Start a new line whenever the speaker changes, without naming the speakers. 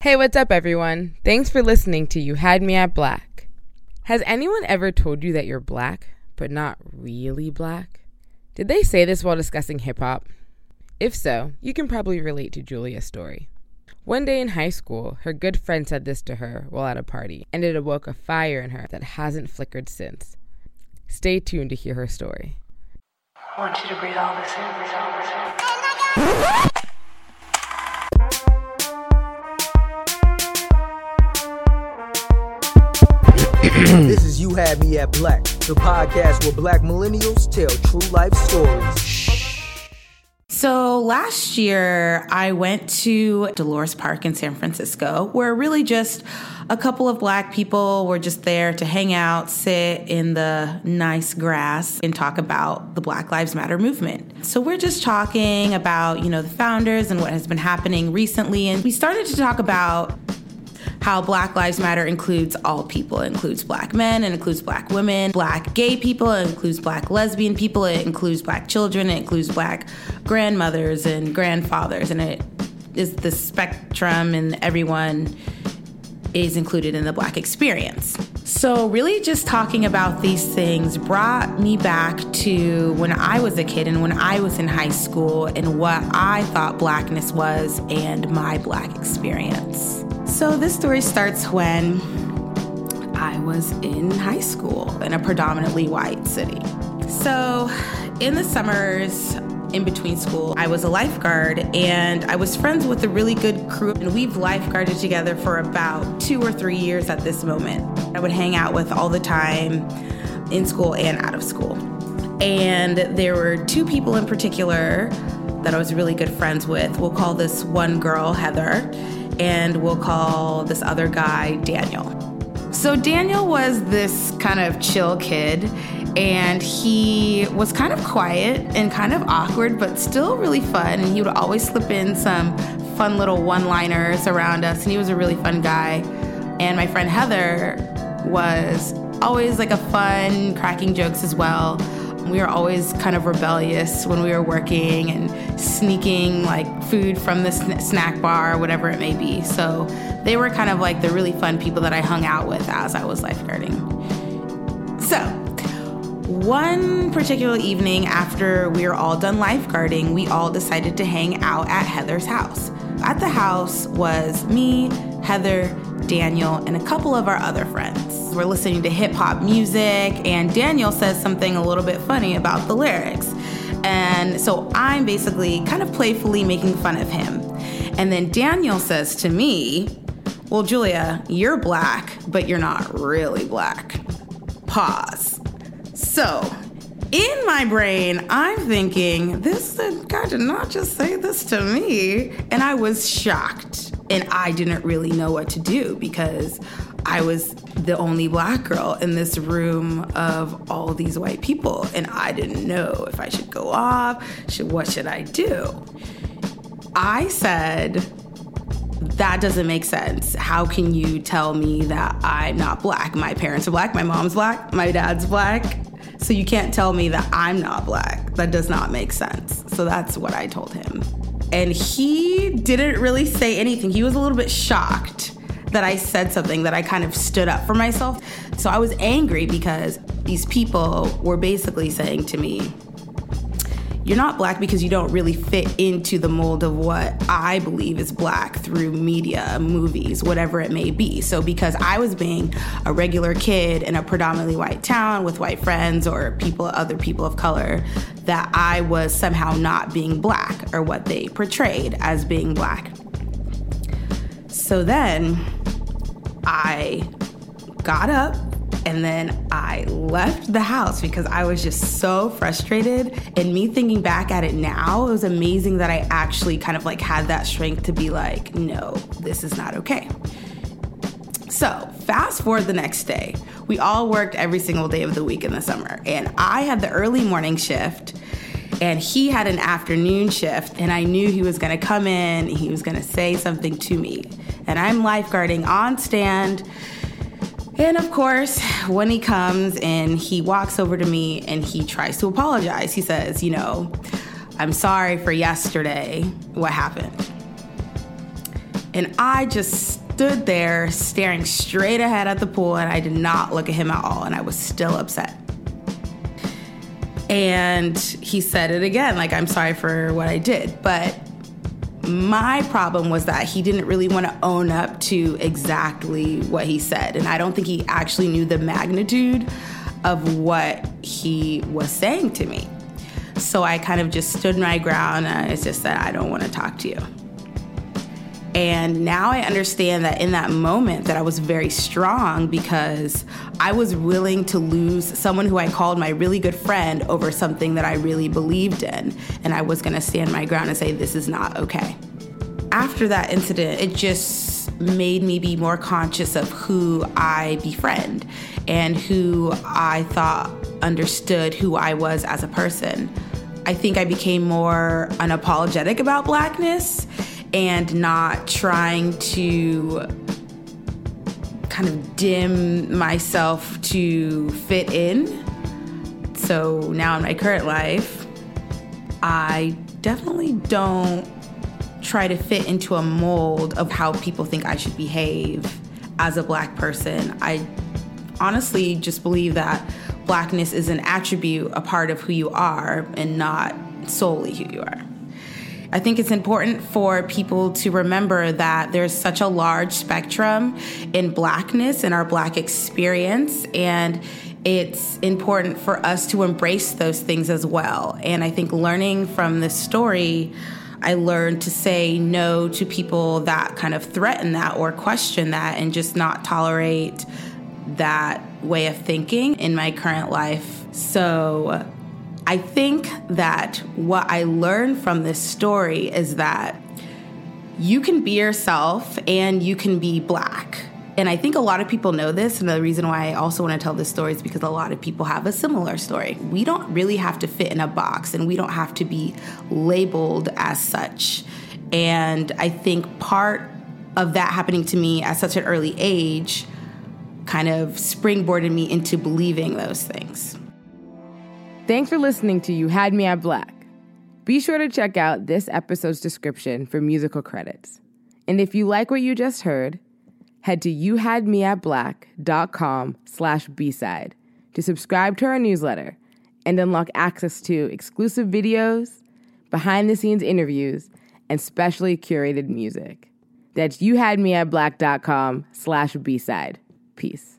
Hey, what's up, everyone? Thanks for listening to You Had Me at Black. Has anyone ever told you that you're black, but not really black? Did they say this while discussing hip hop? If so, you can probably relate to Julia's story. One day in high school, her good friend said this to her while at a party, and it awoke a fire in her that hasn't flickered since. Stay tuned to hear her story.
I want you to breathe all this in, breathe all this in.
Oh this is You Had Me at Black, the podcast where black millennials tell true life stories.
So last year, I went to Dolores Park in San Francisco, where really just a couple of black people were just there to hang out, sit in the nice grass, and talk about the Black Lives Matter movement. So we're just talking about, you know, the founders and what has been happening recently. And we started to talk about how Black Lives Matter includes all people. It includes black men, it includes black women, black gay people, it includes black lesbian people, it includes black children, it includes black grandmothers and grandfathers, and it is the spectrum and everyone is included in the black experience. So, really, just talking about these things brought me back to when I was a kid and when I was in high school and what I thought blackness was and my black experience. So, this story starts when I was in high school in a predominantly white city. So, in the summers, in between school, I was a lifeguard and I was friends with a really good crew. And we've lifeguarded together for about two or three years at this moment. I would hang out with all the time in school and out of school. And there were two people in particular that I was really good friends with. We'll call this one girl Heather, and we'll call this other guy Daniel. So, Daniel was this kind of chill kid, and he was kind of quiet and kind of awkward, but still really fun. And he would always slip in some fun little one liners around us, and he was a really fun guy. And my friend Heather was always like a fun, cracking jokes as well. We were always kind of rebellious when we were working and sneaking like food from the sn- snack bar, whatever it may be. So they were kind of like the really fun people that I hung out with as I was lifeguarding. So, one particular evening after we were all done lifeguarding, we all decided to hang out at Heather's house. At the house was me, Heather, Daniel, and a couple of our other friends. We're listening to hip hop music, and Daniel says something a little bit funny about the lyrics. And so I'm basically kind of playfully making fun of him. And then Daniel says to me, Well, Julia, you're black, but you're not really black. Pause. So, in my brain, I'm thinking, this guy did not just say this to me. And I was shocked. And I didn't really know what to do because I was the only black girl in this room of all these white people. And I didn't know if I should go off. Should, what should I do? I said, that doesn't make sense. How can you tell me that I'm not black? My parents are black, my mom's black, my dad's black. So you can't tell me that I'm not black. That does not make sense. So that's what I told him. And he didn't really say anything. He was a little bit shocked that I said something, that I kind of stood up for myself. So I was angry because these people were basically saying to me, you're not black because you don't really fit into the mold of what I believe is black through media, movies, whatever it may be. So, because I was being a regular kid in a predominantly white town with white friends or people, other people of color, that I was somehow not being black or what they portrayed as being black. So then I got up and then I left the house because I was just so frustrated. And me thinking back at it now, it was amazing that I actually kind of like had that strength to be like, no, this is not okay. So, fast forward the next day. We all worked every single day of the week in the summer. And I had the early morning shift and he had an afternoon shift and i knew he was going to come in he was going to say something to me and i'm lifeguarding on stand and of course, when he comes and he walks over to me and he tries to apologize, he says, You know, I'm sorry for yesterday, what happened. And I just stood there staring straight ahead at the pool and I did not look at him at all. And I was still upset. And he said it again, like, I'm sorry for what I did. But my problem was that he didn't really want to own up to exactly what he said. And I don't think he actually knew the magnitude of what he was saying to me. So I kind of just stood my ground uh, and I just that I don't want to talk to you. And now I understand that in that moment that I was very strong because I was willing to lose someone who I called my really good friend over something that I really believed in. And I was going to stand my ground and say, this is not okay. After that incident, it just made me be more conscious of who I befriend and who I thought understood who I was as a person. I think I became more unapologetic about blackness and not trying to kind of dim myself to fit in. So now in my current life, I definitely don't try to fit into a mold of how people think I should behave as a black person. I honestly just believe that blackness is an attribute, a part of who you are, and not solely who you are. I think it's important for people to remember that there's such a large spectrum in blackness and our black experience and it's important for us to embrace those things as well. And I think learning from this story, I learned to say no to people that kind of threaten that or question that and just not tolerate that way of thinking in my current life. So I think that what I learned from this story is that you can be yourself and you can be black. And I think a lot of people know this. And the reason why I also want to tell this story is because a lot of people have a similar story. We don't really have to fit in a box and we don't have to be labeled as such. And I think part of that happening to me at such an early age kind of springboarded me into believing those things.
Thanks for listening to You Had Me at Black. Be sure to check out this episode's description for musical credits. And if you like what you just heard, head to youhadmeatblack.com slash b-side to subscribe to our newsletter and unlock access to exclusive videos, behind-the-scenes interviews, and specially curated music. That's youhadmeatblack.com slash b-side. Peace.